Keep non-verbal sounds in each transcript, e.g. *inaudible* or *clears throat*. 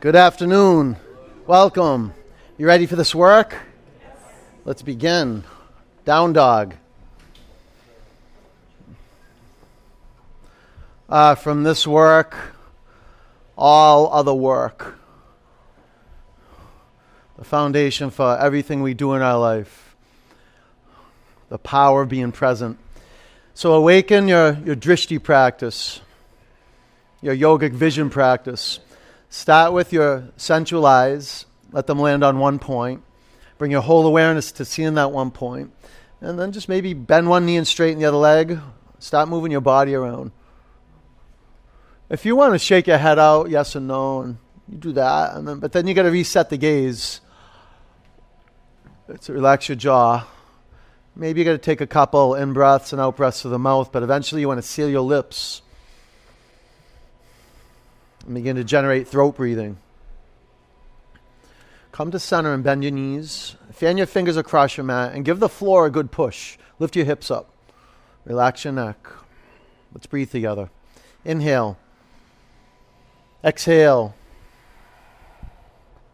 Good afternoon. Welcome. You ready for this work? Let's begin. Down dog. Uh, from this work, all other work. The foundation for everything we do in our life. The power of being present. So awaken your, your drishti practice, your yogic vision practice. Start with your sensual eyes, let them land on one point. Bring your whole awareness to seeing that one point. And then just maybe bend one knee and straighten the other leg. Start moving your body around. If you want to shake your head out, yes or no, and you do that. And then, but then you got to reset the gaze. To relax your jaw. Maybe you got to take a couple in breaths and out breaths through the mouth, but eventually you want to seal your lips and begin to generate throat breathing. Come to center and bend your knees. Fan your fingers across your mat and give the floor a good push. Lift your hips up. Relax your neck. Let's breathe together. Inhale. Exhale.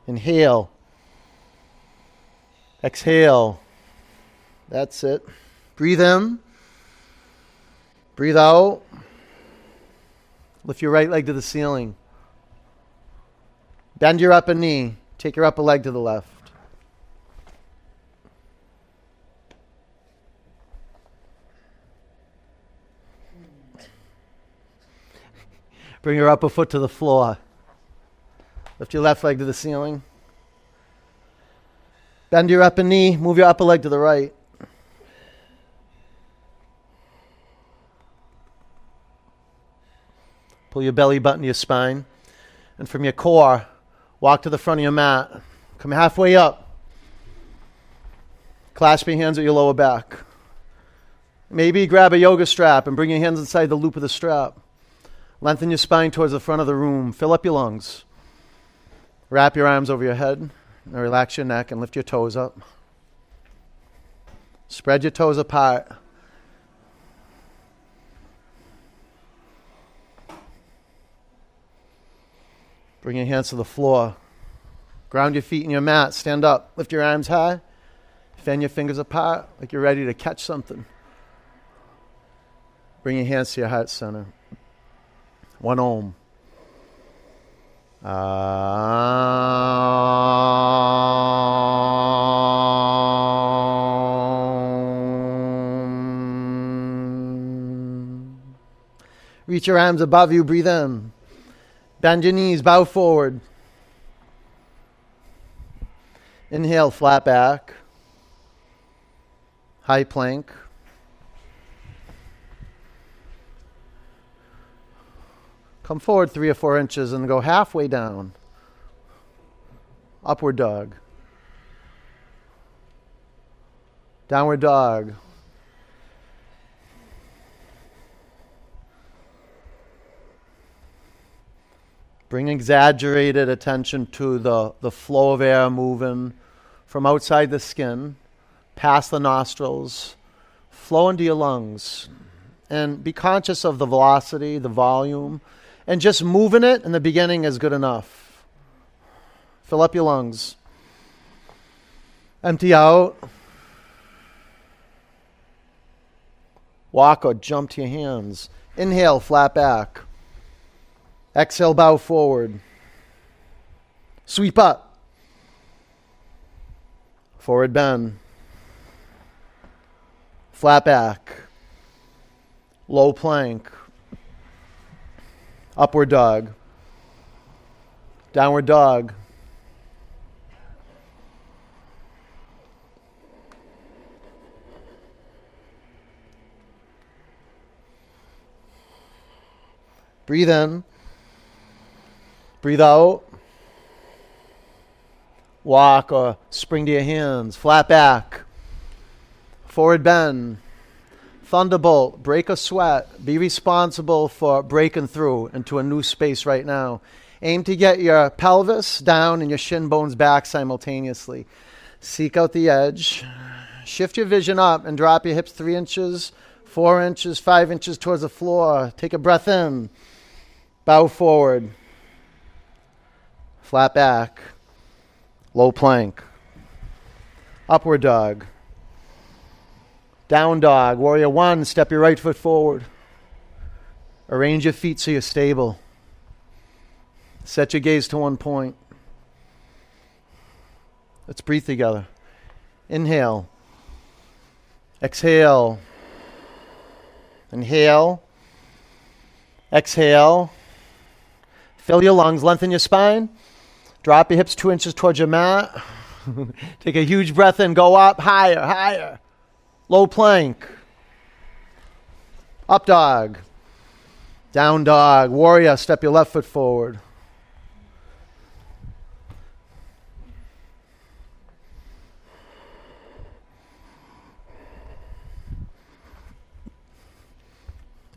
Inhale. Exhale. That's it. Breathe in. Breathe out. Lift your right leg to the ceiling. Bend your upper knee. Take your upper leg to the left. Bring your upper foot to the floor. Lift your left leg to the ceiling. Bend your upper knee. Move your upper leg to the right. Pull your belly button to your spine. And from your core, walk to the front of your mat. Come halfway up. Clasp your hands at your lower back. Maybe grab a yoga strap and bring your hands inside the loop of the strap. Lengthen your spine towards the front of the room. Fill up your lungs. Wrap your arms over your head. And relax your neck and lift your toes up. Spread your toes apart. Bring your hands to the floor. Ground your feet in your mat. Stand up. Lift your arms high. Fan your fingers apart like you're ready to catch something. Bring your hands to your heart center. One om. Um. Reach your arms above you. Breathe in. Bend your knees, bow forward. Inhale, flat back. High plank. Come forward three or four inches and go halfway down. Upward dog. Downward dog. Bring exaggerated attention to the, the flow of air moving from outside the skin, past the nostrils, flow into your lungs. And be conscious of the velocity, the volume, and just moving it in the beginning is good enough. Fill up your lungs. Empty out. Walk or jump to your hands. Inhale, flat back. Exhale, bow forward. Sweep up. Forward bend. Flat back. Low plank. Upward dog. Downward dog. Breathe in. Breathe out. Walk or spring to your hands. Flat back. Forward bend. Thunderbolt. Break a sweat. Be responsible for breaking through into a new space right now. Aim to get your pelvis down and your shin bones back simultaneously. Seek out the edge. Shift your vision up and drop your hips three inches, four inches, five inches towards the floor. Take a breath in. Bow forward. Flat back, low plank, upward dog, down dog, warrior one, step your right foot forward. Arrange your feet so you're stable. Set your gaze to one point. Let's breathe together. Inhale. Exhale. Inhale. Exhale. Fill your lungs, lengthen your spine. Drop your hips two inches towards your mat. *laughs* Take a huge breath in, go up, higher, higher. Low plank. Up dog. Down dog. Warrior, step your left foot forward.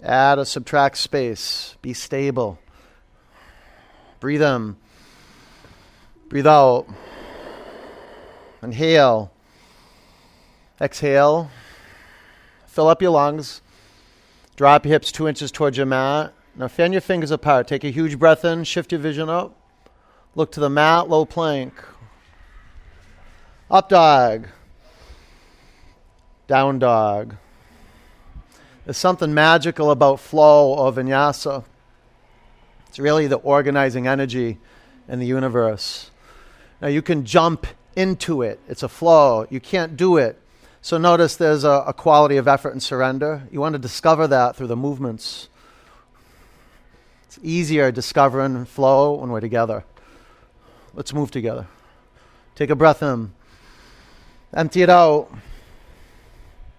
Add or subtract space. Be stable. Breathe in. Breathe out. Inhale. Exhale. Fill up your lungs. Drop your hips two inches towards your mat. Now fan your fingers apart. Take a huge breath in. Shift your vision up. Look to the mat, low plank. Up dog. Down dog. There's something magical about flow of vinyasa. It's really the organizing energy in the universe. Now you can jump into it, it's a flow. You can't do it. So notice there's a, a quality of effort and surrender. You want to discover that through the movements. It's easier discovering flow when we're together. Let's move together. Take a breath in. Empty it out.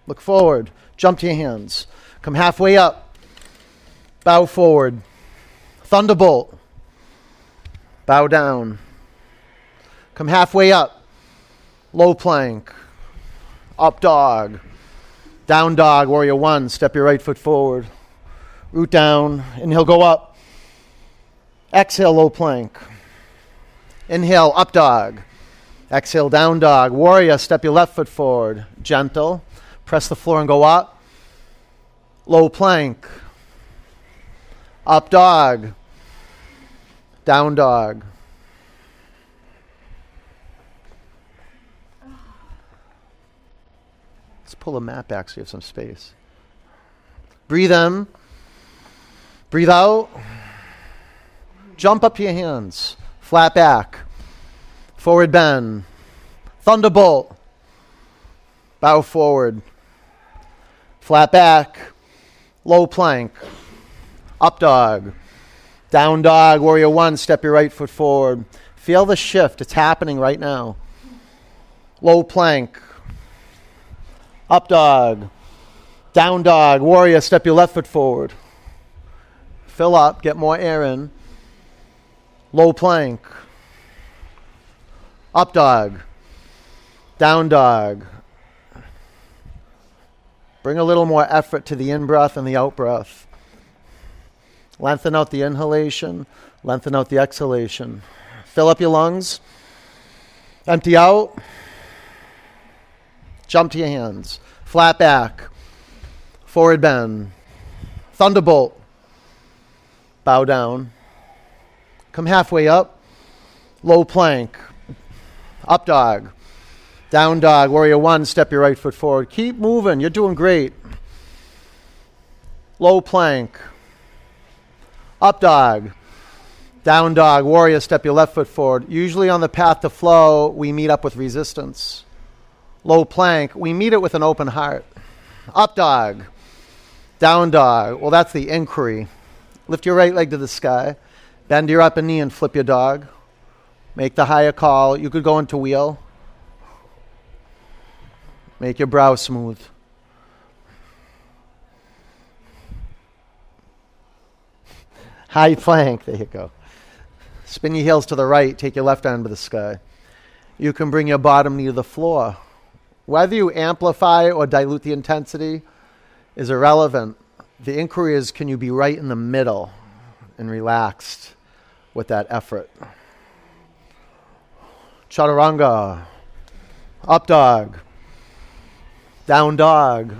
Look forward. Jump to your hands. Come halfway up. Bow forward. Thunderbolt. Bow down. Come halfway up. Low plank. Up dog. Down dog. Warrior one. Step your right foot forward. Root down. Inhale, go up. Exhale, low plank. Inhale, up dog. Exhale, down dog. Warrior, step your left foot forward. Gentle. Press the floor and go up low plank, up dog, down dog. Let's pull back so you have some space. Breathe in, breathe out, jump up to your hands, flat back, forward bend, thunderbolt, bow forward, flat back. Low plank, up dog, down dog, warrior one, step your right foot forward. Feel the shift, it's happening right now. Low plank, up dog, down dog, warrior, step your left foot forward. Fill up, get more air in. Low plank, up dog, down dog, Bring a little more effort to the in breath and the out breath. Lengthen out the inhalation, lengthen out the exhalation. Fill up your lungs. Empty out. Jump to your hands. Flat back. Forward bend. Thunderbolt. Bow down. Come halfway up. Low plank. Up dog. Down dog, warrior one, step your right foot forward. Keep moving. You're doing great. Low plank. Up dog. Down dog, warrior, step your left foot forward. Usually on the path to flow, we meet up with resistance. Low plank, we meet it with an open heart. Up dog. Down dog. Well, that's the inquiry. Lift your right leg to the sky. Bend your upper knee and flip your dog. Make the higher call. You could go into wheel. Make your brow smooth. *laughs* High plank. There you go. Spin your heels to the right. Take your left arm to the sky. You can bring your bottom knee to the floor. Whether you amplify or dilute the intensity is irrelevant. The inquiry is can you be right in the middle and relaxed with that effort? Chaturanga. Up dog. Down dog.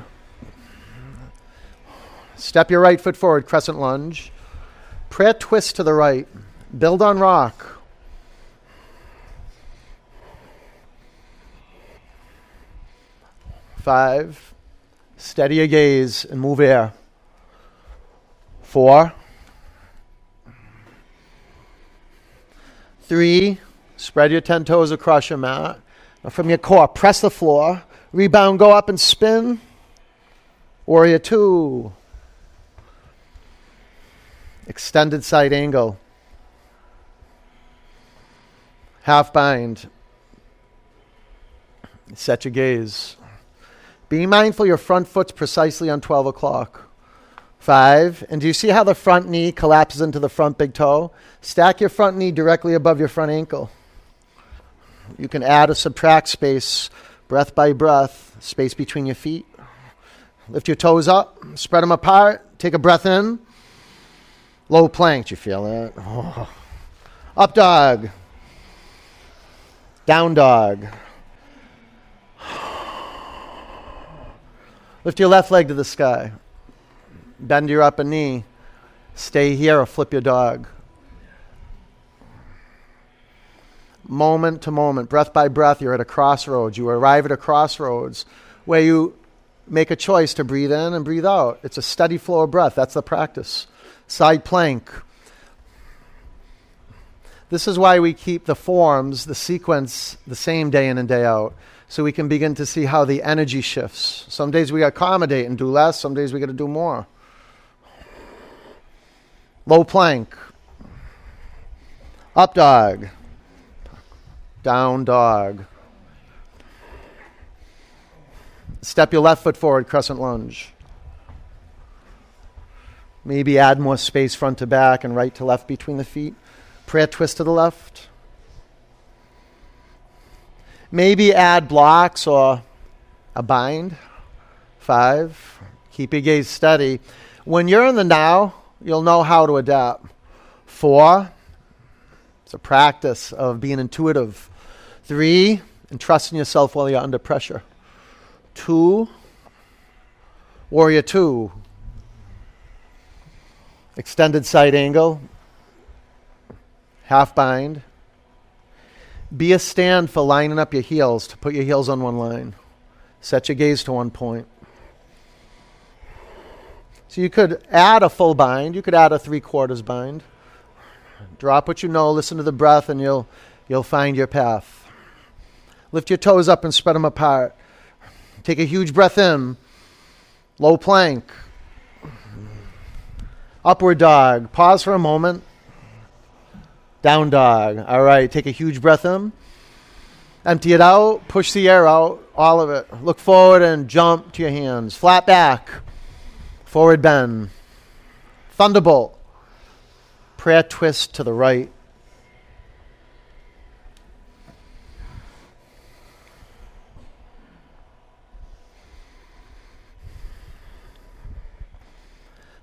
Step your right foot forward, crescent lunge. Prayer twist to the right. Build on rock. Five. Steady your gaze and move air. Four. Three. Spread your 10 toes across your mat. Now from your core, press the floor. Rebound, go up and spin. Warrior two. Extended side angle. Half bind. Set your gaze. Be mindful your front foot's precisely on 12 o'clock. Five. And do you see how the front knee collapses into the front big toe? Stack your front knee directly above your front ankle. You can add or subtract space, breath by breath, space between your feet. Lift your toes up, spread them apart, take a breath in. Low plank, do you feel that? Oh. *sighs* Up dog. Down dog. Lift your left leg to the sky. Bend your upper knee. Stay here or flip your dog. Moment to moment, breath by breath, you're at a crossroads. You arrive at a crossroads where you make a choice to breathe in and breathe out. It's a steady flow of breath. That's the practice. Side plank. This is why we keep the forms, the sequence, the same day in and day out so we can begin to see how the energy shifts. Some days we accommodate and do less, some days we got to do more. Low plank. Up dog. Down dog. Step your left foot forward, crescent lunge. Maybe add more space front to back and right to left between the feet. Prayer twist to the left. Maybe add blocks or a bind. Five. Keep your gaze steady. When you're in the now, you'll know how to adapt. Four. It's a practice of being intuitive. Three. And trusting yourself while you're under pressure. Two. Warrior two. Extended side angle. Half bind. Be a stand for lining up your heels to put your heels on one line. Set your gaze to one point. So you could add a full bind, you could add a three quarters bind. Drop what you know, listen to the breath, and you'll, you'll find your path. Lift your toes up and spread them apart. Take a huge breath in. Low plank. Upward dog. Pause for a moment. Down dog. All right, take a huge breath in. Empty it out. Push the air out. All of it. Look forward and jump to your hands. Flat back. Forward bend. Thunderbolt. Prayer twist to the right.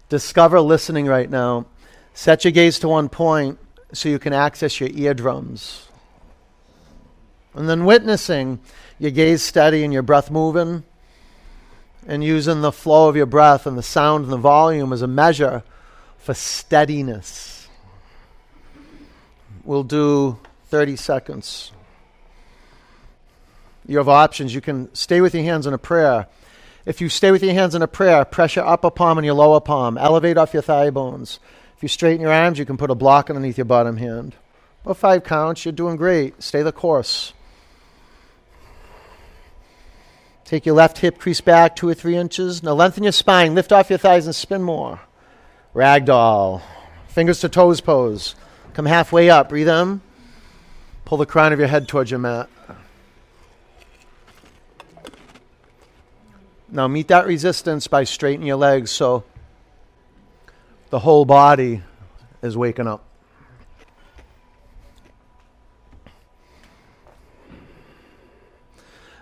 Discover listening right now. Set your gaze to one point so you can access your eardrums. And then witnessing your gaze steady and your breath moving, and using the flow of your breath and the sound and the volume as a measure for steadiness. We'll do 30 seconds. You have options. You can stay with your hands in a prayer. If you stay with your hands in a prayer, press your upper palm and your lower palm. Elevate off your thigh bones. If you straighten your arms, you can put a block underneath your bottom hand. About five counts, you're doing great. Stay the course. Take your left hip crease back two or three inches. Now lengthen your spine, lift off your thighs, and spin more. Ragdoll. Fingers to toes pose. Come halfway up. Breathe in. Pull the crown of your head towards your mat. Now meet that resistance by straightening your legs so the whole body is waking up.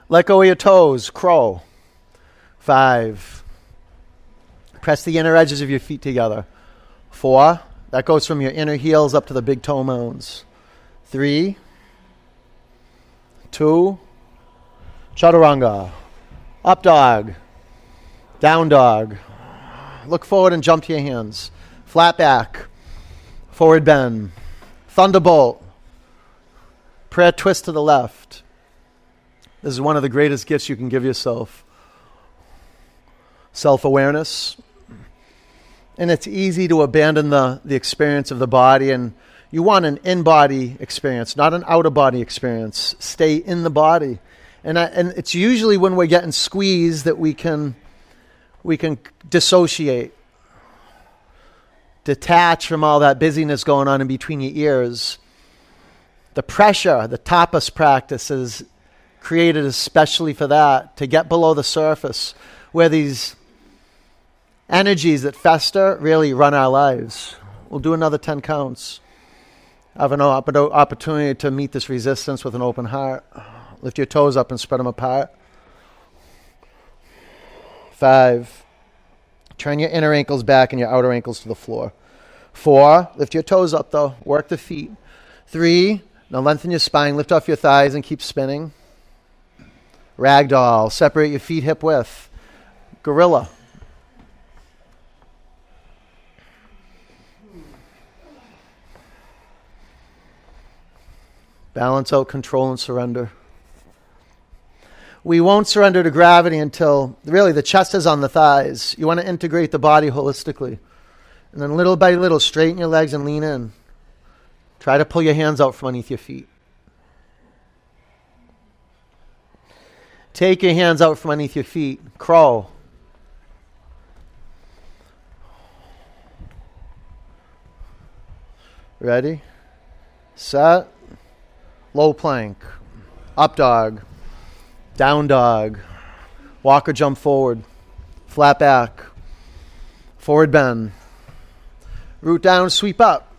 Let go of your toes, crow. Five. Press the inner edges of your feet together. Four. That goes from your inner heels up to the big toe mounds. Three. Two. Chaturanga. Up dog. Down dog. Look forward and jump to your hands. Flat back. Forward bend. Thunderbolt. Prayer twist to the left. This is one of the greatest gifts you can give yourself. self awareness. And it's easy to abandon the, the experience of the body, and you want an in body experience, not an out of body experience. Stay in the body. And, I, and it's usually when we're getting squeezed that we can, we can dissociate, detach from all that busyness going on in between your ears. The pressure, the tapas practice is created especially for that, to get below the surface where these energies that fester really run our lives. We'll do another 10 counts. I have an opportunity to meet this resistance with an open heart. Lift your toes up and spread them apart. Five. Turn your inner ankles back and your outer ankles to the floor. Four. Lift your toes up though. Work the feet. Three. Now lengthen your spine. Lift off your thighs and keep spinning. Ragdoll. Separate your feet hip width. Gorilla. Balance out control and surrender we won't surrender to gravity until really the chest is on the thighs. You want to integrate the body holistically. And then little by little, straighten your legs and lean in. Try to pull your hands out from underneath your feet. Take your hands out from underneath your feet. Crawl. Ready? Set. Low plank. Up dog down dog, walk or jump forward, flat back, forward bend, root down, sweep up,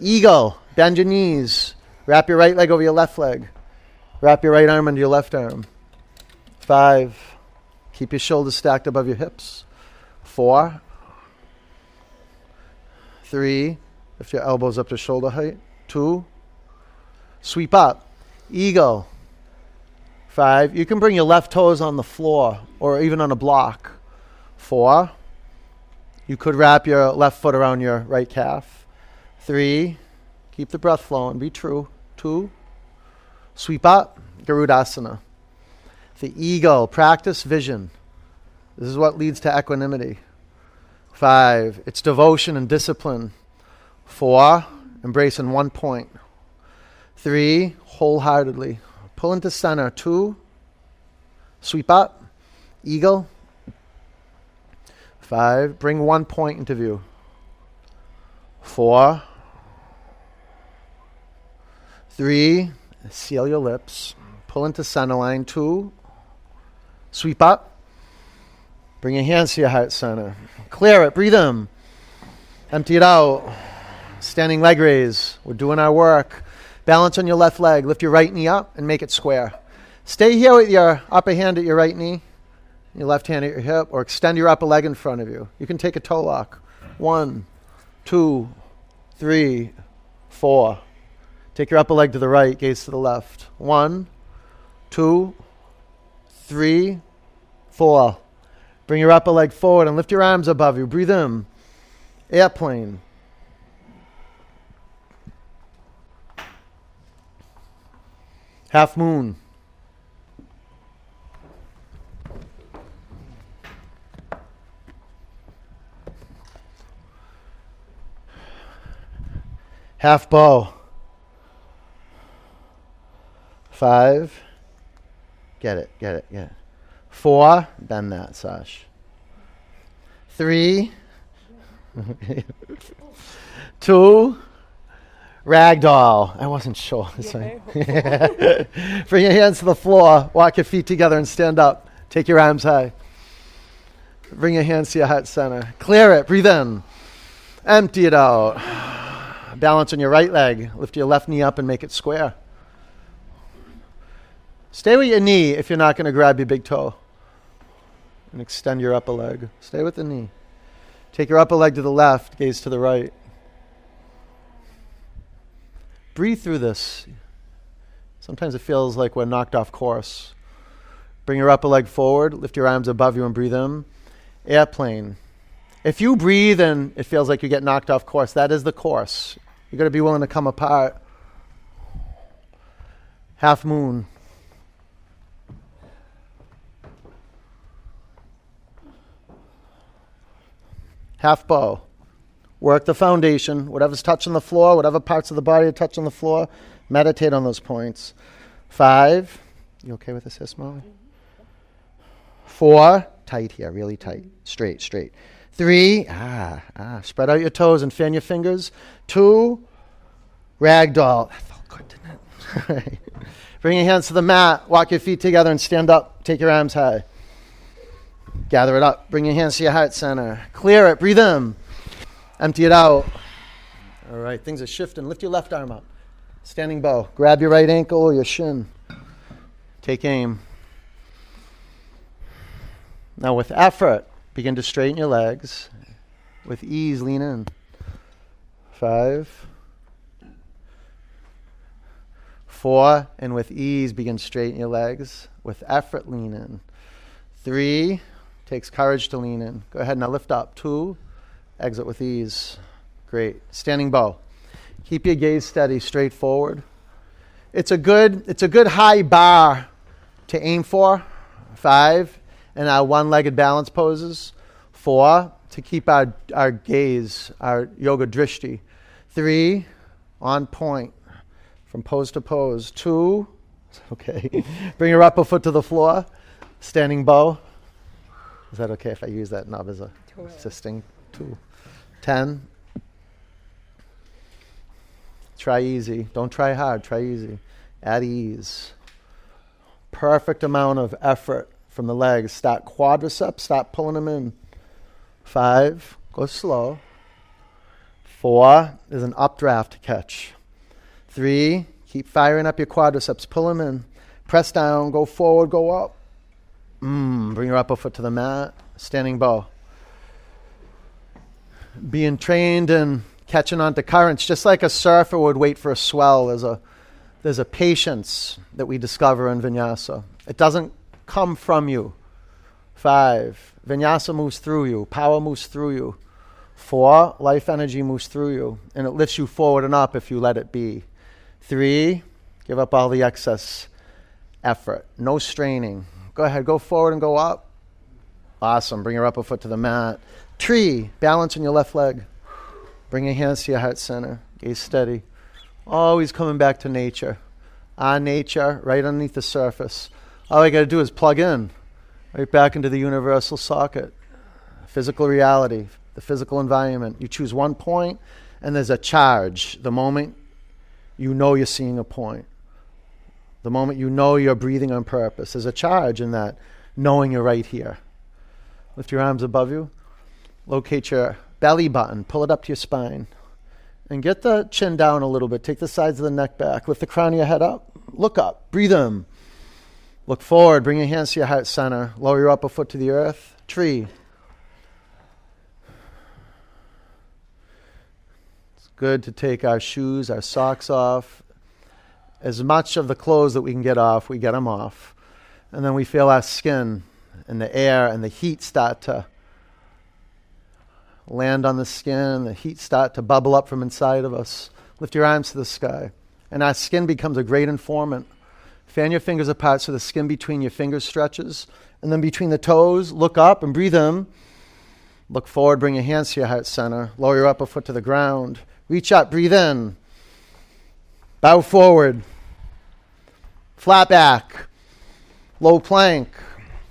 eagle, bend your knees, wrap your right leg over your left leg, wrap your right arm under your left arm. Five, keep your shoulders stacked above your hips. Four, three, lift your elbows up to shoulder height. Two, sweep up, eagle, Five, you can bring your left toes on the floor or even on a block. Four, you could wrap your left foot around your right calf. Three, keep the breath flowing, be true. Two, sweep up, Garudasana. The ego, practice vision. This is what leads to equanimity. Five, it's devotion and discipline. Four, embrace in one point. Three, wholeheartedly. Pull into center. Two. Sweep up. Eagle. Five. Bring one point into view. Four. Three. Seal your lips. Pull into center line. Two. Sweep up. Bring your hands to your heart center. Clear it. Breathe in. Empty it out. Standing leg raise. We're doing our work. Balance on your left leg. Lift your right knee up and make it square. Stay here with your upper hand at your right knee, your left hand at your hip, or extend your upper leg in front of you. You can take a toe lock. One, two, three, four. Take your upper leg to the right, gaze to the left. One, two, three, four. Bring your upper leg forward and lift your arms above you. Breathe in. Airplane. Half moon. Half bow. Five. Get it, get it, get it. Four. Bend that, Sash. Three. *laughs* Two. Ragdoll. I wasn't sure. *laughs* Bring your hands to the floor. Walk your feet together and stand up. Take your arms high. Bring your hands to your heart center. Clear it. Breathe in. Empty it out. *sighs* Balance on your right leg. Lift your left knee up and make it square. Stay with your knee if you're not going to grab your big toe. And extend your upper leg. Stay with the knee. Take your upper leg to the left, gaze to the right. Breathe through this. Sometimes it feels like we're knocked off course. Bring your upper leg forward, lift your arms above you and breathe in. Airplane. If you breathe and it feels like you get knocked off course, that is the course. You've got to be willing to come apart. Half moon. half bow. Work the foundation, whatever's touching the floor, whatever parts of the body are touching the floor, meditate on those points. Five. You okay with this, here, Molly? Four. Tight here, really tight. Straight, straight. Three. Ah, ah. Spread out your toes and fan your fingers. Two. Ragdoll. That felt good, didn't it? *laughs* Bring your hands to the mat. Walk your feet together and stand up. Take your arms high. Gather it up. Bring your hands to your heart center. Clear it. Breathe in. Empty it out. All right, things are shifting. Lift your left arm up. Standing bow. Grab your right ankle or your shin. Take aim. Now, with effort, begin to straighten your legs. With ease, lean in. Five. Four. And with ease, begin to straighten your legs. With effort, lean in. Three. Takes courage to lean in. Go ahead now, lift up. Two. Exit with ease. Great. Standing bow. Keep your gaze steady, straight forward. It's a good, it's a good high bar to aim for. Five. And our one legged balance poses. Four. To keep our, our gaze, our yoga drishti. Three. On point from pose to pose. Two. *laughs* Okay. Bring your upper foot to the floor. Standing bow. Is that okay if I use that knob as a assisting tool? 10. Try easy. Don't try hard. Try easy. At ease. Perfect amount of effort from the legs. Stop quadriceps. Stop pulling them in. Five. Go slow. Four is an updraft catch. Three. Keep firing up your quadriceps. Pull them in. Press down. Go forward. Go up. Mm, bring your upper foot to the mat. Standing bow being trained and catching onto currents, just like a surfer would wait for a swell. There's a, there's a patience that we discover in vinyasa. It doesn't come from you. Five, vinyasa moves through you, power moves through you. Four, life energy moves through you, and it lifts you forward and up if you let it be. Three, give up all the excess effort, no straining. Go ahead, go forward and go up. Awesome. Bring your upper foot to the mat. Tree, balance on your left leg. Bring your hands to your heart center. Gaze steady. Always coming back to nature. On nature, right underneath the surface. All I got to do is plug in right back into the universal socket. Physical reality, the physical environment. You choose one point, and there's a charge the moment you know you're seeing a point. The moment you know you're breathing on purpose. There's a charge in that knowing you're right here. Lift your arms above you. Locate your belly button, pull it up to your spine, and get the chin down a little bit. Take the sides of the neck back. Lift the crown of your head up. Look up. Breathe in. Look forward. Bring your hands to your heart center. Lower your upper foot to the earth. Tree. It's good to take our shoes, our socks off. As much of the clothes that we can get off, we get them off. And then we feel our skin and the air and the heat start to land on the skin, and the heat start to bubble up from inside of us. Lift your arms to the sky. And our skin becomes a great informant. Fan your fingers apart so the skin between your fingers stretches. And then between the toes, look up and breathe in. Look forward, bring your hands to your heart center. Lower your upper foot to the ground. Reach up, breathe in. Bow forward. Flat back. Low plank.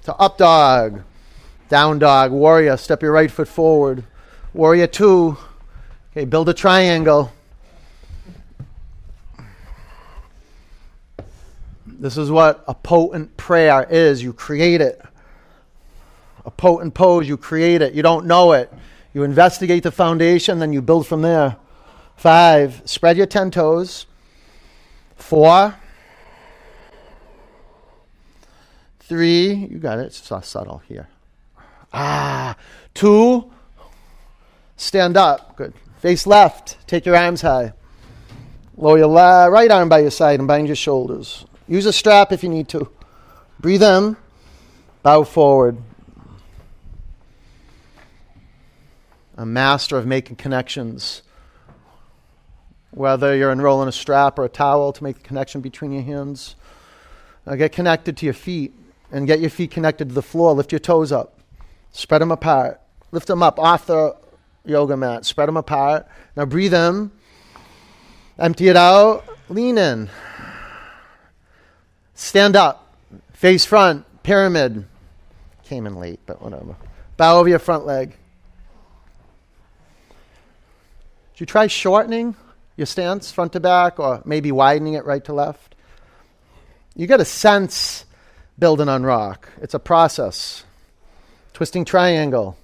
To up dog. Down dog. Warrior. Step your right foot forward. Warrior two. Okay, build a triangle. This is what a potent prayer is. You create it. A potent pose, you create it. You don't know it. You investigate the foundation, then you build from there. Five, spread your 10 toes. Four, three, you got it. It's so subtle here. Ah, two, Stand up. Good. Face left. Take your arms high. Lower your right arm by your side and bind your shoulders. Use a strap if you need to. Breathe in. Bow forward. A master of making connections. Whether you're unrolling a strap or a towel to make the connection between your hands. Now get connected to your feet and get your feet connected to the floor. Lift your toes up. Spread them apart. Lift them up off the yoga mat. Spread them apart. Now breathe in. Empty it out. Lean in. Stand up. Face front. Pyramid. Came in late, but whatever. Bow over your front leg. Should you try shortening your stance front to back or maybe widening it right to left? You get a sense building on rock. It's a process. Twisting triangle.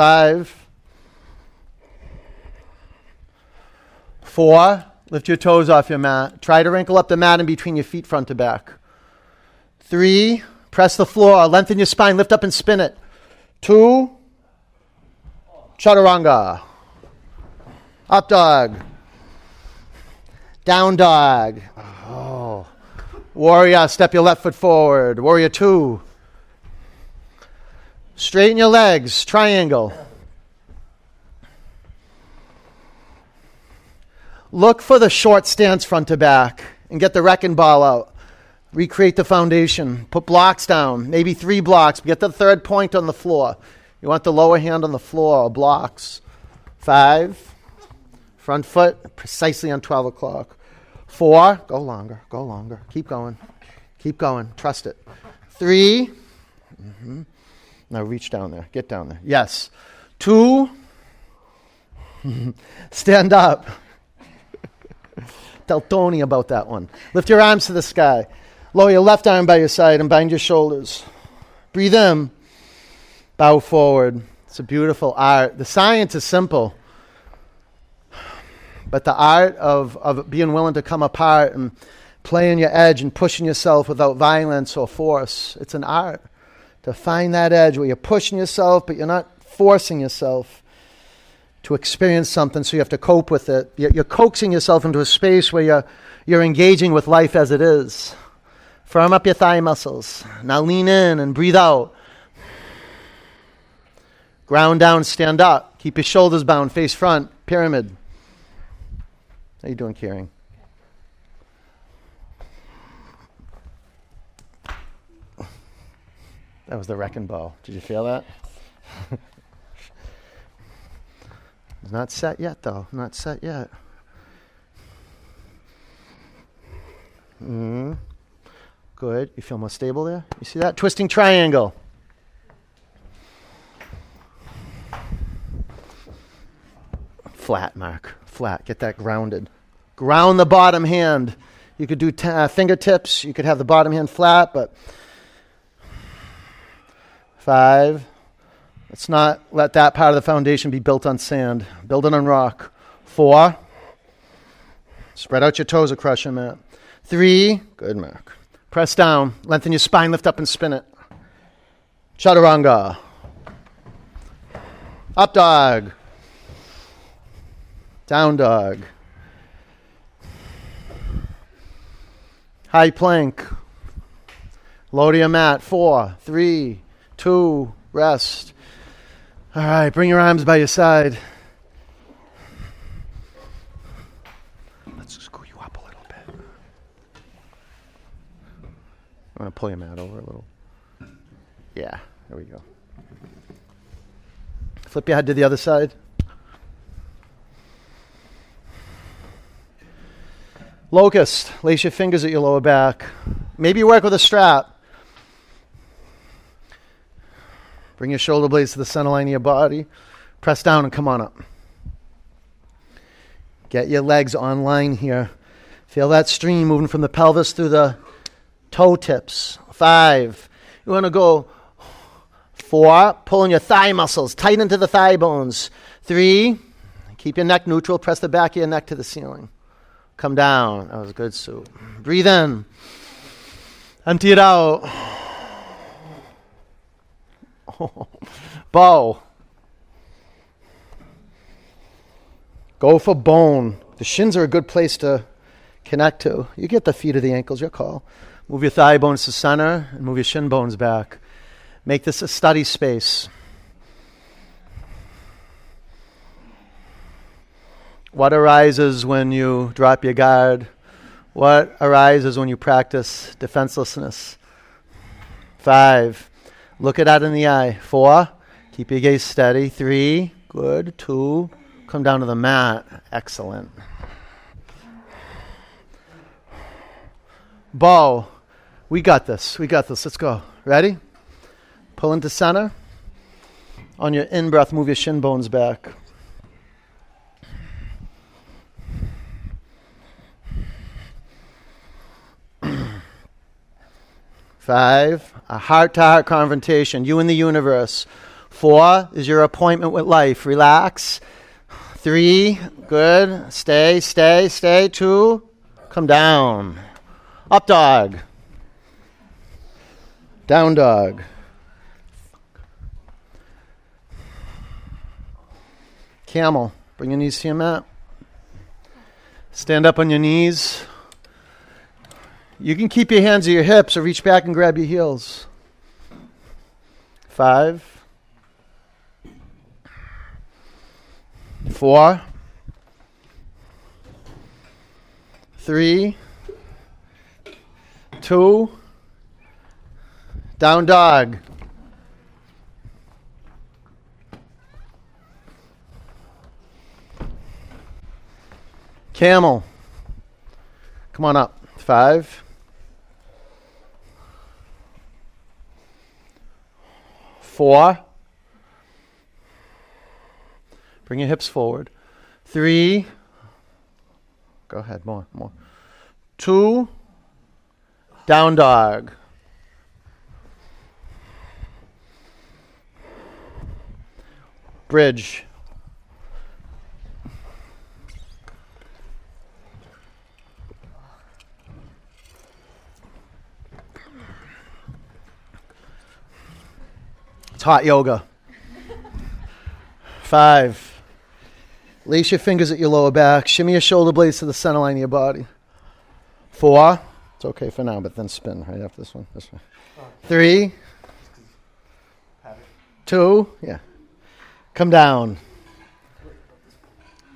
Five. Four. Lift your toes off your mat. Try to wrinkle up the mat in between your feet, front to back. Three. Press the floor. Lengthen your spine. Lift up and spin it. Two. Chaturanga. Up dog. Down dog. Oh. Warrior, step your left foot forward. Warrior two. Straighten your legs. Triangle. Look for the short stance front to back and get the wrecking ball out. Recreate the foundation. Put blocks down, maybe three blocks. Get the third point on the floor. You want the lower hand on the floor or blocks. Five. Front foot precisely on 12 o'clock. Four. Go longer. Go longer. Keep going. Keep going. Trust it. 3 mm-hmm. Now reach down there. Get down there. Yes. Two. *laughs* Stand up. Tell Tony about that one. Lift your arms to the sky. Lower your left arm by your side and bind your shoulders. Breathe in. Bow forward. It's a beautiful art. The science is simple, but the art of, of being willing to come apart and playing your edge and pushing yourself without violence or force, it's an art. To find that edge where you're pushing yourself, but you're not forcing yourself to experience something, so you have to cope with it. You're, coaxing yourself into a space where you're, you're engaging with life as it is. Firm up your thigh muscles. Now lean in and breathe out. Ground down, stand up. Keep your shoulders bound, face front, pyramid. How you doing, Kieran? That was the wrecking ball. Did you feel that? it's not set yet, though. Not set yet. Mm. Good. You feel more stable there? You see that? Twisting triangle. flat, Mark. Flat. Get that grounded. Ground the bottom hand. You could do t- uh, fingertips. You could have the bottom hand flat, but five. Let's not let that part of the foundation be built on sand. Build it on rock. Four. Spread out your toes across your mat. Three. Good, Mark. Press down. Lengthen your spine. Lift up and spin it. Chaturanga. Up dog. Down dog. High plank. Low to your mat. Four, three, two, rest. All right, bring your arms by your side. Let's screw you up a little bit. I'm going to pull your mat over a little. Yeah, there we go. Flip your head to the other side. Locust, lace your fingers at your lower back. Maybe work with a strap. Bring your shoulder blades to the center line of your body. Press down and come on up. Get your legs on line here. Feel that stream moving from the pelvis through the toe tips. Five. You want to go four, pulling your thigh muscles tight into the thigh bones. Three, keep your neck neutral. Press the back of your neck to the ceiling. Come down. That was good soup. Breathe in. Empty it out. Bow. Go for bone. The shins are a good place to connect to. You get the feet of the ankles, your call. Move your thigh bones to center and move your shin bones back. Make this a study space. What arises when you drop your guard? What arises when you practice defenselessness? Five, look it out in the eye. Four, keep your gaze steady. Three, good. Two, come down to the mat. Excellent. Bow, we got this. We got this. Let's go. Ready? Pull into center. On your in breath, move your shin bones back. Five, a heart to heart confrontation, you and the universe. Four is your appointment with life. Relax. Three, good. Stay, stay, stay. Two, come down. Up dog. Down dog. Camel. Bring your knees to your mat. Stand up on your knees. You can keep your hands at your hips or reach back and grab your heels. Five. Four. Three. Two. Down dog. Camel. Come on up. Five. Four. Bring your hips forward. Three. Go ahead. More. More. Two. Down dog. Bridge. It's hot yoga. Five. Lace your fingers at your lower back. Shimmy your shoulder blades to the center line of your body. Four. It's okay for now, but then spin right after this one. This one. Three. Two. Yeah. Come down.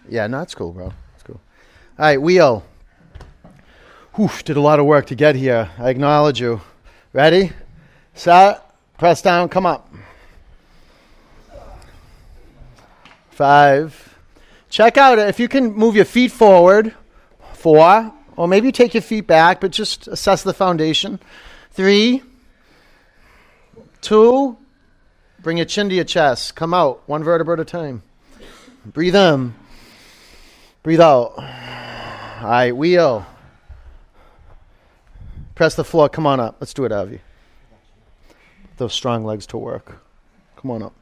Yeah, no, that's cool, bro. That's cool. All right, wheel. Whew, did a lot of work to get here. I acknowledge you. Ready? Set. Press down. Come up. Five. Check out if you can move your feet forward. Four. Or maybe take your feet back, but just assess the foundation. Three. Two. Bring your chin to your chest. Come out, one vertebra at a time. Breathe in. Breathe out. All right, wheel. Press the floor. Come on up. Let's do it, Avi. Those strong legs to work. Come on up.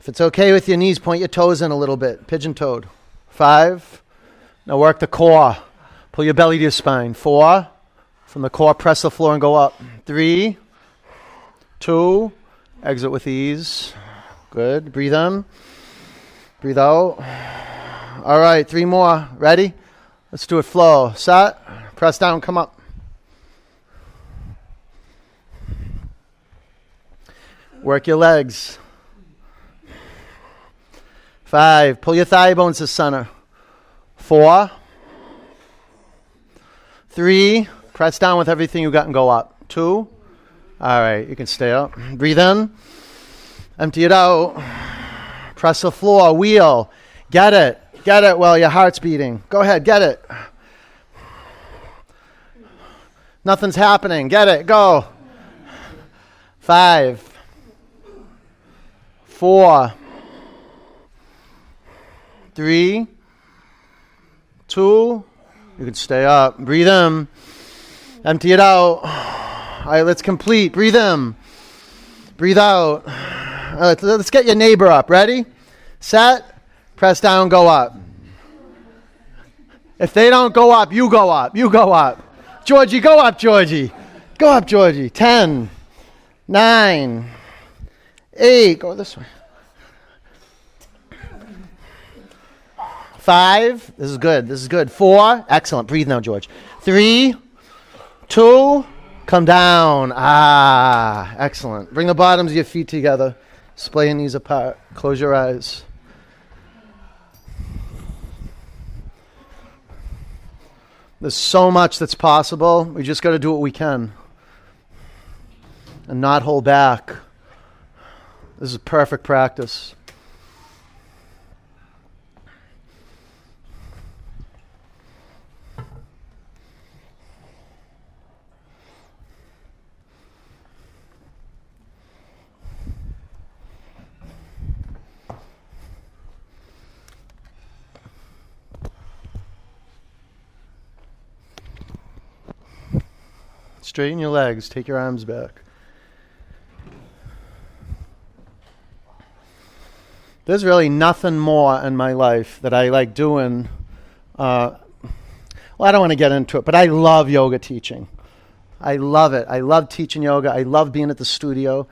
If it's okay with your knees, point your toes in a little bit. Pigeon toed. Five. Now work the core. Pull your belly to your spine. Four. From the core, press the floor and go up. Three. Two. Exit with ease. Good. Breathe in. Breathe out. All right, three more. Ready? Let's do it flow. Set. Press down, come up. Work your legs. Five. Pull your thigh bones to center. Four. Three. Press down with everything you got and go up. Two. All right, you can stay up. Breathe in. Empty it out. Press the floor. Wheel. Get it. Get it while your heart's beating. Go ahead, get it. Nothing's happening. Get it. Go. Five. Four. Three. Two. You can stay up. Breathe in. Empty it out. All right, let's complete. Breathe in. Breathe out. Uh, let's get your neighbor up. Ready? Set. Press down, go up. If they don't go up, you go up. You go up. Georgie, go up, Georgie. Go up, Georgie. Ten, nine, eight. Go this way. Five. This is good. This is good. Four. Excellent. Breathe now, George. Three. Two. Come down. Ah, excellent. Bring the bottoms of your feet together. Splay your knees apart. Close your eyes. There's so much that's possible. We just got to do what we can and not hold back. This is perfect practice. Straighten your legs, take your arms back. There's really nothing more in my life that I like doing. Uh, well, I don't want to get into it, but I love yoga teaching. I love it. I love teaching yoga. I love being at the studio.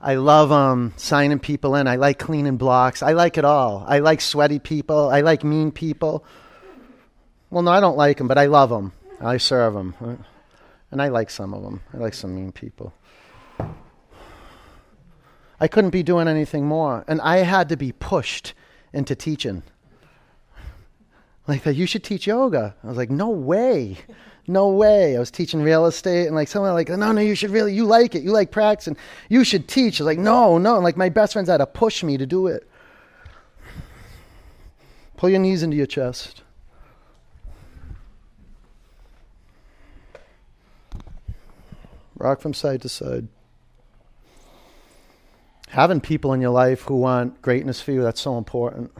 I love um, signing people in. I like cleaning blocks. I like it all. I like sweaty people. I like mean people. Well, no, I don't like them, but I love them. I serve them. And I like some of them. I like some mean people. I couldn't be doing anything more. And I had to be pushed into teaching. Like, you should teach yoga. I was like, no way. No way. I was teaching real estate and like someone like, no, no, you should really, you like it. You like practicing. You should teach. I was like, no, no. And like my best friends had to push me to do it. Pull your knees into your chest. Rock from side to side. Having people in your life who want greatness for you, that's so important.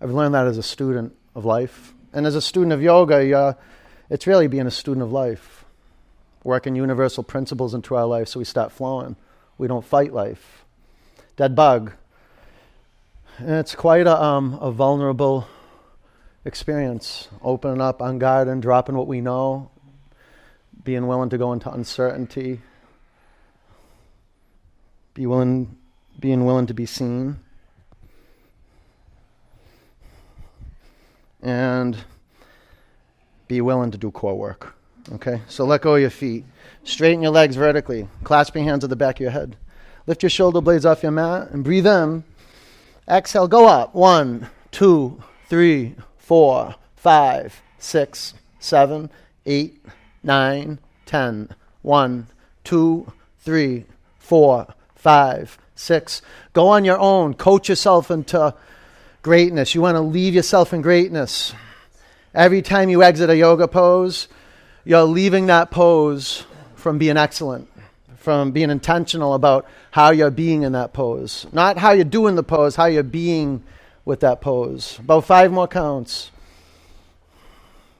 I've learned that as a student of life. And as a student of yoga, it's really being a student of life, working universal principles into our life so we start flowing. We don't fight life. Dead bug. And it's quite a, um, a vulnerable experience, opening up, unguarded, dropping what we know, being willing to go into uncertainty, be willing, being willing to be seen, and be willing to do core work. Okay, so let go of your feet. Straighten your legs vertically. Clasp your hands at the back of your head. Lift your shoulder blades off your mat and breathe in. Exhale, go up. One, two, three, four, five, six, seven, eight nine, ten. One, two, three, four, five, six. Go on your own. Coach yourself into greatness. You want to leave yourself in greatness. Every time you exit a yoga pose, you're leaving that pose from being excellent, from being intentional about how you're being in that pose. Not how you're doing the pose, how you're being with that pose. About five more counts.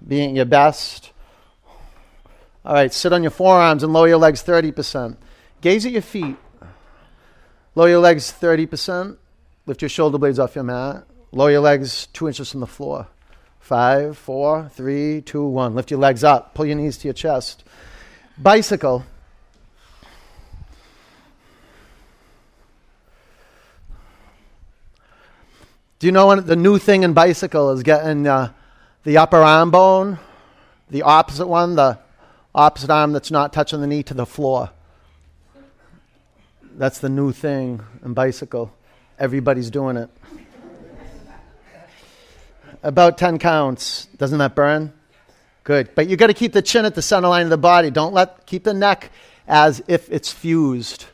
Being your best all right, sit on your forearms and lower your legs 30%. Gaze at your feet. Lower your legs 30%. Lift your shoulder blades off your mat. Lower your legs two inches from the floor. Five, four, three, two, one. Lift your legs up. Pull your knees to your chest. Bicycle. Do you know what the new thing in bicycle is getting uh, the upper arm bone, the opposite one, the opposite arm that's not touching the knee to the floor. That's the new thing in bicycle. Everybody's doing it. About 10 counts. Doesn't that burn? Good. But you got to keep the chin at the center line of the body. Don't let keep the neck as if it's fused.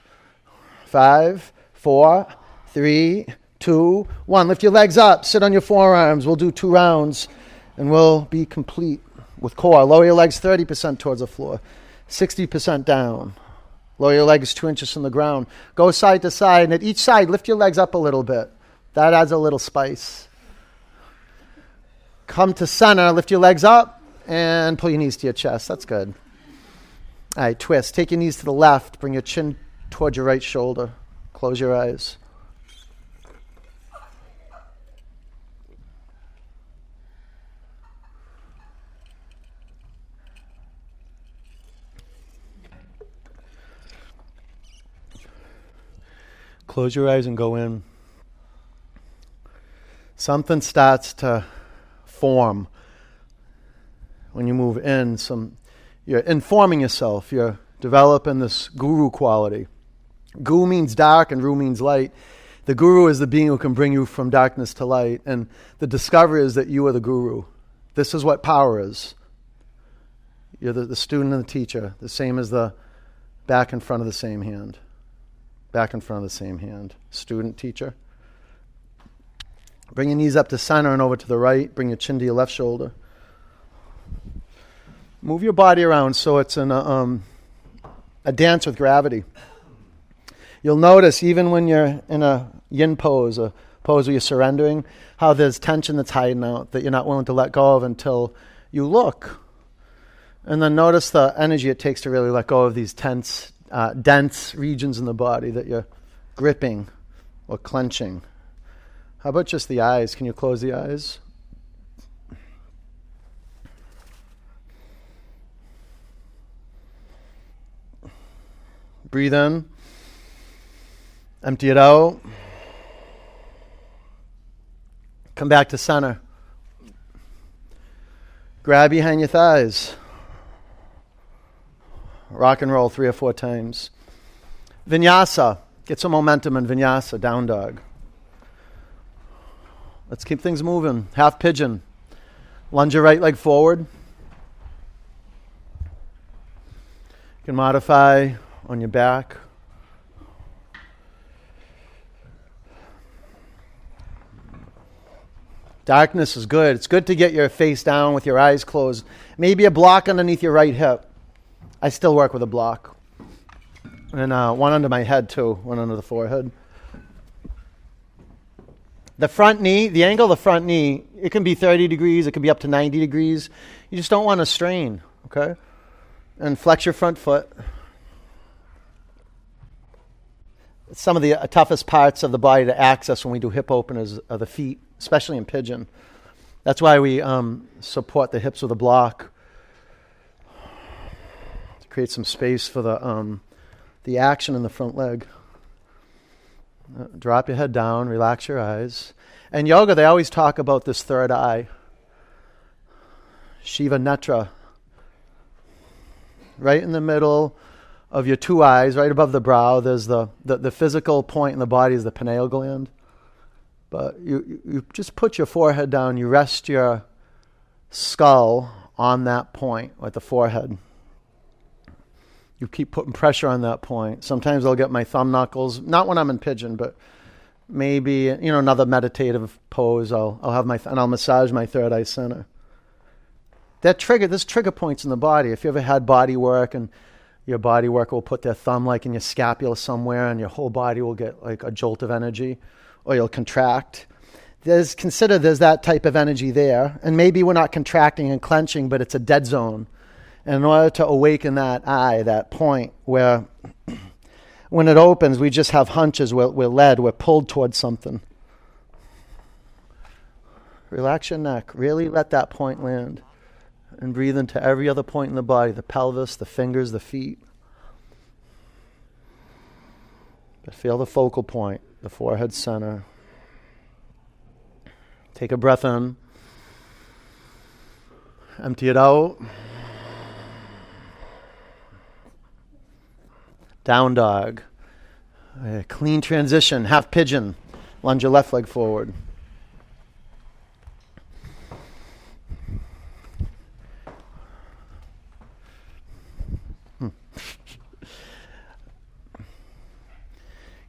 Five, four, three, two, one. Lift your legs up. Sit on your forearms. We'll do two rounds and we'll be complete with core. Lower your legs 30% towards the floor, 60% down. Lower your legs two inches from the ground. Go side to side, and at each side, lift your legs up a little bit. That adds a little spice. Come to center, lift your legs up, and pull your knees to your chest. That's good. All right, twist. Take your knees to the left. Bring your chin towards your right shoulder. Close your eyes. Close your eyes and go in. Something starts to form when you move in. Some you're informing yourself. You're developing this guru quality. Gu means dark and Ru means light. The guru is the being who can bring you from darkness to light. And the discovery is that you are the guru. This is what power is. You're the, the student and the teacher, the same as the back and front of the same hand. Back in front of the same hand. Student, teacher. Bring your knees up to center and over to the right. Bring your chin to your left shoulder. Move your body around so it's in a, um, a dance with gravity. You'll notice, even when you're in a yin pose, a pose where you're surrendering, how there's tension that's hiding out that you're not willing to let go of until you look. And then notice the energy it takes to really let go of these tense, uh, dense regions in the body that you're gripping or clenching. How about just the eyes? Can you close the eyes? Breathe in. Empty it out. Come back to center. Grab behind your thighs. Rock and roll three or four times. Vinyasa. Get some momentum in vinyasa, down dog. Let's keep things moving. Half pigeon. Lunge your right leg forward. You can modify on your back. Darkness is good. It's good to get your face down with your eyes closed. Maybe a block underneath your right hip. I still work with a block. And uh, one under my head, too, one under the forehead. The front knee, the angle of the front knee, it can be 30 degrees, it can be up to 90 degrees. You just don't want to strain, okay? And flex your front foot. Some of the uh, toughest parts of the body to access when we do hip openers are the feet especially in pigeon. That's why we um, support the hips with a block create some space for the um, the action in the front leg. Uh, drop your head down, relax your eyes. And yoga, they always talk about this third eye, Shiva Netra, right in the middle of your two eyes, right above the brow. There's the, the, the physical point in the body is the pineal gland. But you, you just put your forehead down, you rest your skull on that point at the forehead. You keep putting pressure on that point. Sometimes I'll get my thumb knuckles, not when I'm in pigeon, but maybe you know another meditative pose. I'll I'll have my th- and I'll massage my third eye center. That trigger, there's trigger points in the body. If you ever had body work and your body worker will put their thumb like in your scapula somewhere, and your whole body will get like a jolt of energy or you'll contract. There's consider there's that type of energy there, and maybe we're not contracting and clenching, but it's a dead zone. And in order to awaken that eye, that point where *clears throat* when it opens, we just have hunches, we're, we're led, we're pulled towards something. Relax your neck. Really let that point land. And breathe into every other point in the body the pelvis, the fingers, the feet. But feel the focal point the forehead center. Take a breath in, empty it out. Down dog. A clean transition, half pigeon. Lunge your left leg forward.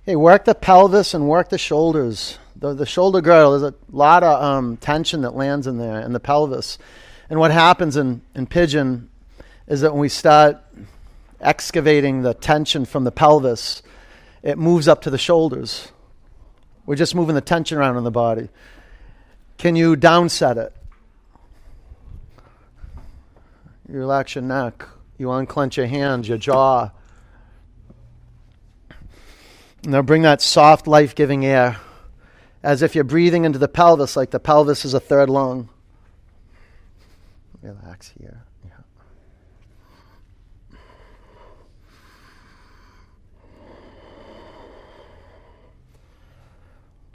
Hey, work the pelvis and work the shoulders. The, the shoulder girdle, there's a lot of um, tension that lands in there, and the pelvis. And what happens in, in pigeon is that when we start excavating the tension from the pelvis, it moves up to the shoulders. We're just moving the tension around in the body. Can you downset it? You relax your neck. You unclench your hands, your jaw. Now bring that soft, life giving air as if you're breathing into the pelvis, like the pelvis is a third lung. Relax here.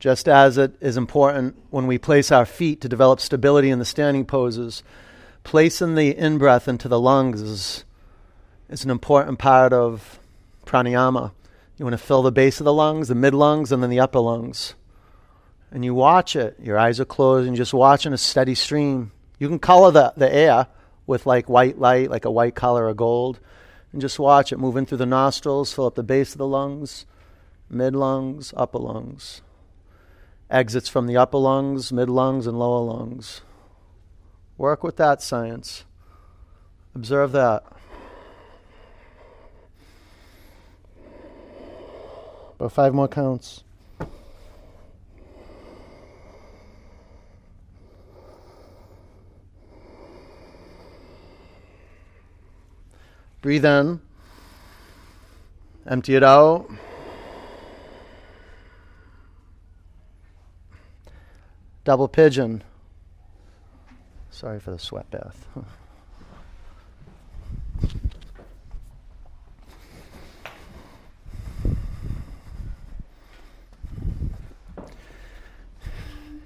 Just as it is important when we place our feet to develop stability in the standing poses, placing the in breath into the lungs is, is an important part of pranayama. You want to fill the base of the lungs, the mid lungs, and then the upper lungs. And you watch it. Your eyes are closed and just watching a steady stream. You can color the, the air with like white light, like a white color or gold. And just watch it moving through the nostrils, fill up the base of the lungs, mid lungs, upper lungs. Exits from the upper lungs, mid lungs, and lower lungs. Work with that science. Observe that. About five more counts. Breathe in. Empty it out. Double pigeon. Sorry for the sweat bath.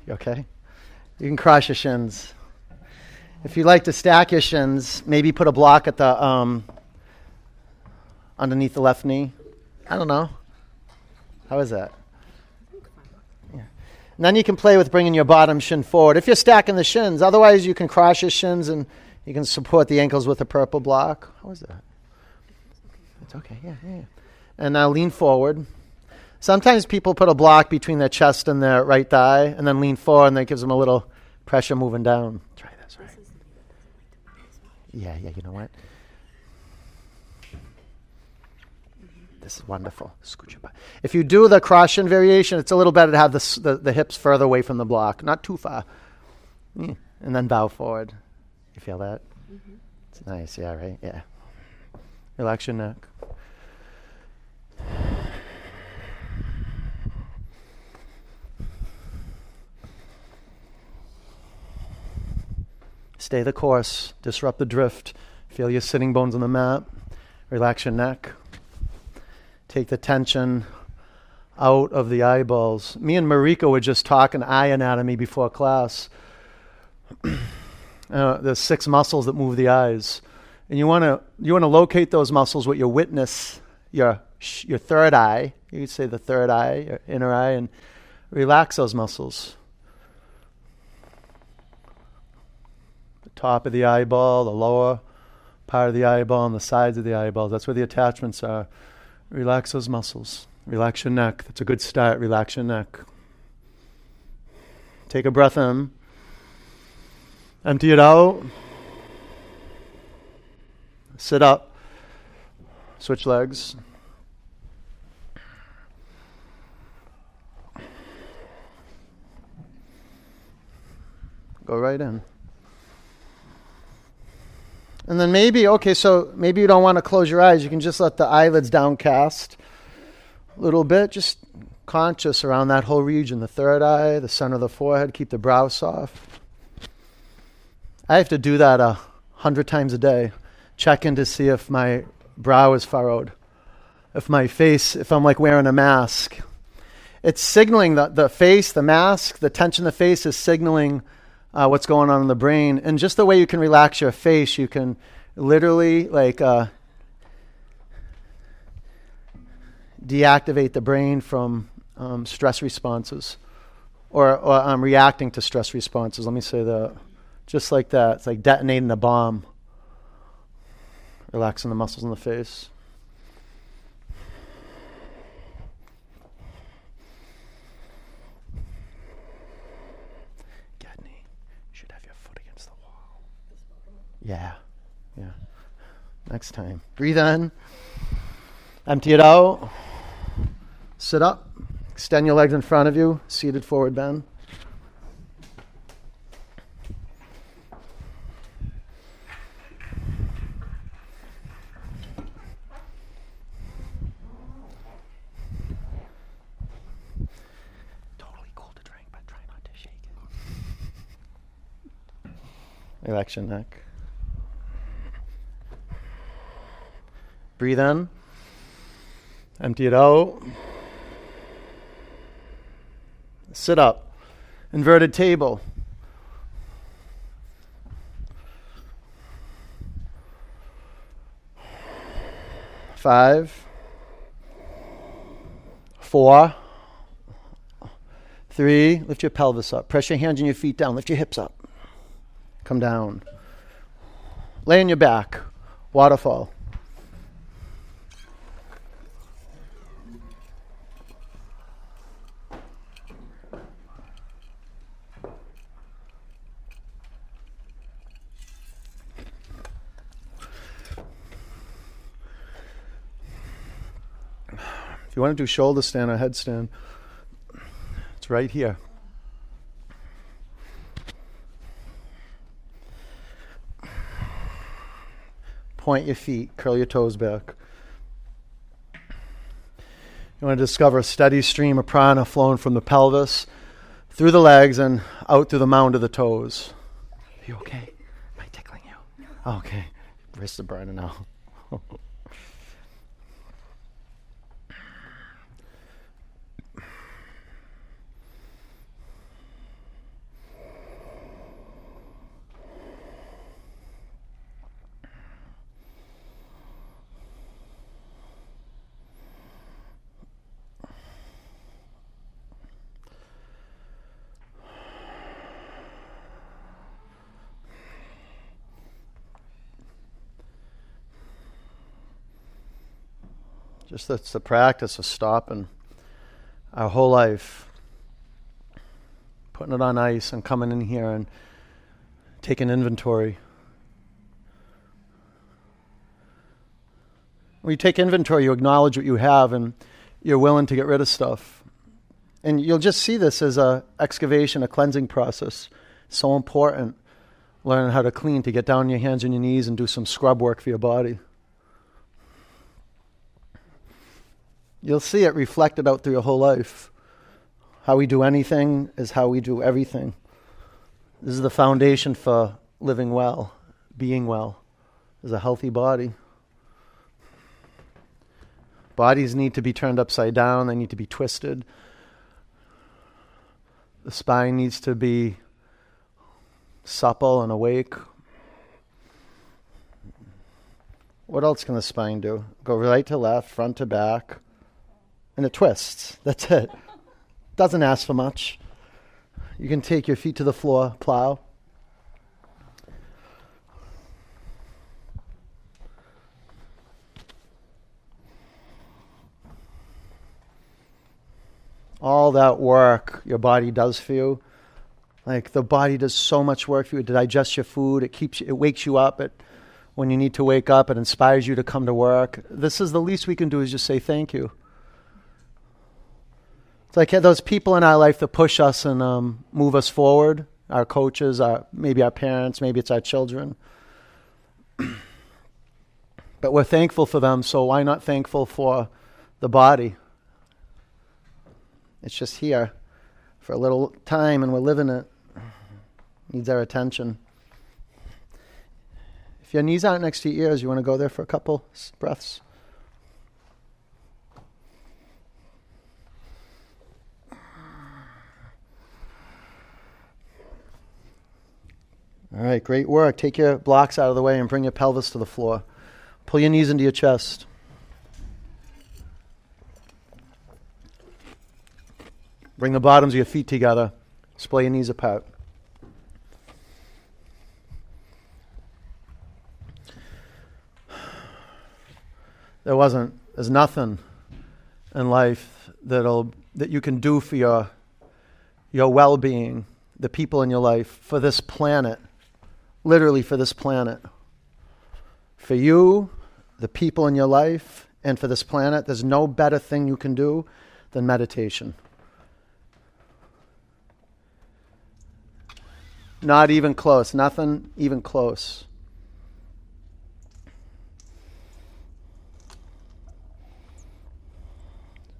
You okay? You can cross your shins. If you like to stack your shins, maybe put a block at the um, underneath the left knee. I don't know. How is that? Yeah. And then you can play with bringing your bottom shin forward if you're stacking the shins. Otherwise, you can cross your shins and you can support the ankles with a purple block. How is that? It's okay. Yeah, yeah. And now lean forward. Sometimes people put a block between their chest and their right thigh and then lean forward, and that gives them a little pressure moving down. Try this, right? Yeah, yeah, you know what? This is wonderful. Scooch your butt. If you do the cross variation, it's a little better to have the, the, the hips further away from the block, not too far. Yeah. And then bow forward. You feel that? Mm-hmm. It's nice, yeah, right? Yeah. Relax your neck. Stay the course, disrupt the drift. Feel your sitting bones on the mat. Relax your neck. Take the tension out of the eyeballs. Me and Marika were just talking eye anatomy before class. *clears throat* uh, there's six muscles that move the eyes, and you want to you want to locate those muscles with your witness, your your third eye. You could say the third eye, your inner eye, and relax those muscles. The top of the eyeball, the lower part of the eyeball, and the sides of the eyeball. That's where the attachments are. Relax those muscles. Relax your neck. That's a good start. Relax your neck. Take a breath in. Empty it out. Sit up. Switch legs. Go right in. And then maybe, okay, so maybe you don't want to close your eyes. You can just let the eyelids downcast a little bit, just conscious around that whole region the third eye, the center of the forehead, keep the brow soft. I have to do that a hundred times a day. Check in to see if my brow is furrowed, if my face, if I'm like wearing a mask. It's signaling that the face, the mask, the tension of the face is signaling uh, what's going on in the brain. And just the way you can relax your face, you can literally like uh, deactivate the brain from um, stress responses or, or um, reacting to stress responses. Let me say that. Just like that. It's like detonating a bomb, relaxing the muscles in the face. Yeah. Yeah. Next time. Breathe in. Empty it out. Sit up. Extend your legs in front of you. Seated forward bend. Totally cool to drink, but try not to shake it. Relax your neck. Breathe in. Empty it out. Sit up. Inverted table. Five. Four. Three. Lift your pelvis up. Press your hands and your feet down. Lift your hips up. Come down. Lay on your back. Waterfall. If you want to do shoulder stand or headstand, it's right here. Point your feet, curl your toes back. You want to discover a steady stream of prana flowing from the pelvis through the legs and out through the mound of the toes. Are you okay? Am I tickling you? Okay. Wrists are burning now. *laughs* That's the practice of stopping our whole life, putting it on ice and coming in here and taking inventory. When you take inventory, you acknowledge what you have and you're willing to get rid of stuff. And you'll just see this as a excavation, a cleansing process. So important learning how to clean, to get down on your hands and your knees and do some scrub work for your body. You'll see it reflected out through your whole life. How we do anything is how we do everything. This is the foundation for living well, being well, is a healthy body. Bodies need to be turned upside down, they need to be twisted. The spine needs to be supple and awake. What else can the spine do? Go right to left, front to back and it twists. That's it. Doesn't ask for much. You can take your feet to the floor, plow. All that work your body does for you. Like the body does so much work for you to digest your food. It keeps it wakes you up. It when you need to wake up. It inspires you to come to work. This is the least we can do is just say thank you. It's like those people in our life that push us and um, move us forward. Our coaches, our, maybe our parents, maybe it's our children. *clears throat* but we're thankful for them, so why not thankful for the body? It's just here for a little time and we're living it. Needs our attention. If your knees aren't next to your ears, you want to go there for a couple breaths. All right, great work. Take your blocks out of the way and bring your pelvis to the floor. Pull your knees into your chest. Bring the bottoms of your feet together. Splay your knees apart. There wasn't, there's nothing in life that'll, that you can do for your, your well being, the people in your life, for this planet literally for this planet. For you, the people in your life, and for this planet, there's no better thing you can do than meditation. Not even close. Nothing even close.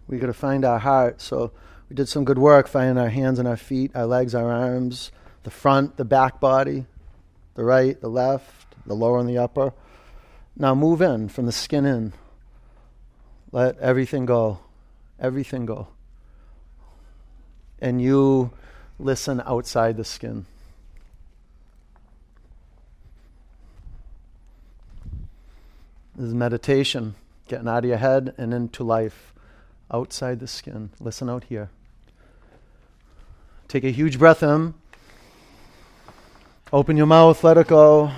We got to find our heart. So we did some good work finding our hands and our feet, our legs, our arms, the front, the back body the right, the left, the lower and the upper. Now move in from the skin in. Let everything go. Everything go. And you listen outside the skin. This is meditation, getting out of your head and into life outside the skin. Listen out here. Take a huge breath in. Open your mouth, let it go.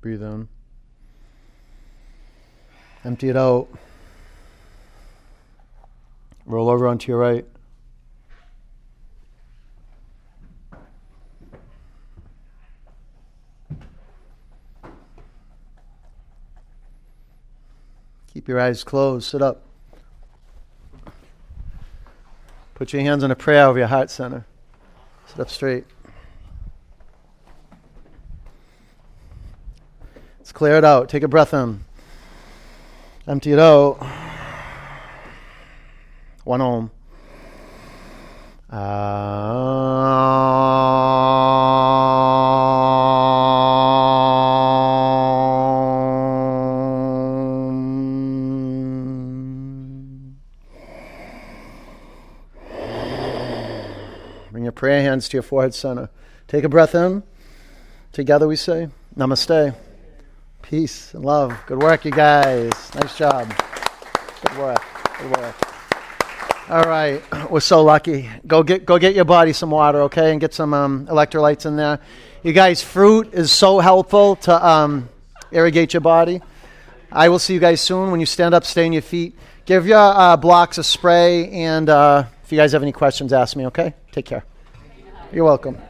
Breathe in. Empty it out. Roll over onto your right. Keep your eyes closed. Sit up. Put your hands on a prayer over your heart center. Sit up straight. Clear it out. Take a breath in. Empty it out. One. Bring your prayer hands to your forehead center. Take a breath in. Together we say, Namaste. Peace and love. Good work, you guys. Nice job. Good work. Good work. All right, *clears throat* we're so lucky. Go get go get your body some water, okay, and get some um, electrolytes in there. You guys, fruit is so helpful to um, irrigate your body. I will see you guys soon. When you stand up, stay on your feet. Give your uh, blocks a spray, and uh, if you guys have any questions, ask me, okay? Take care. You're welcome.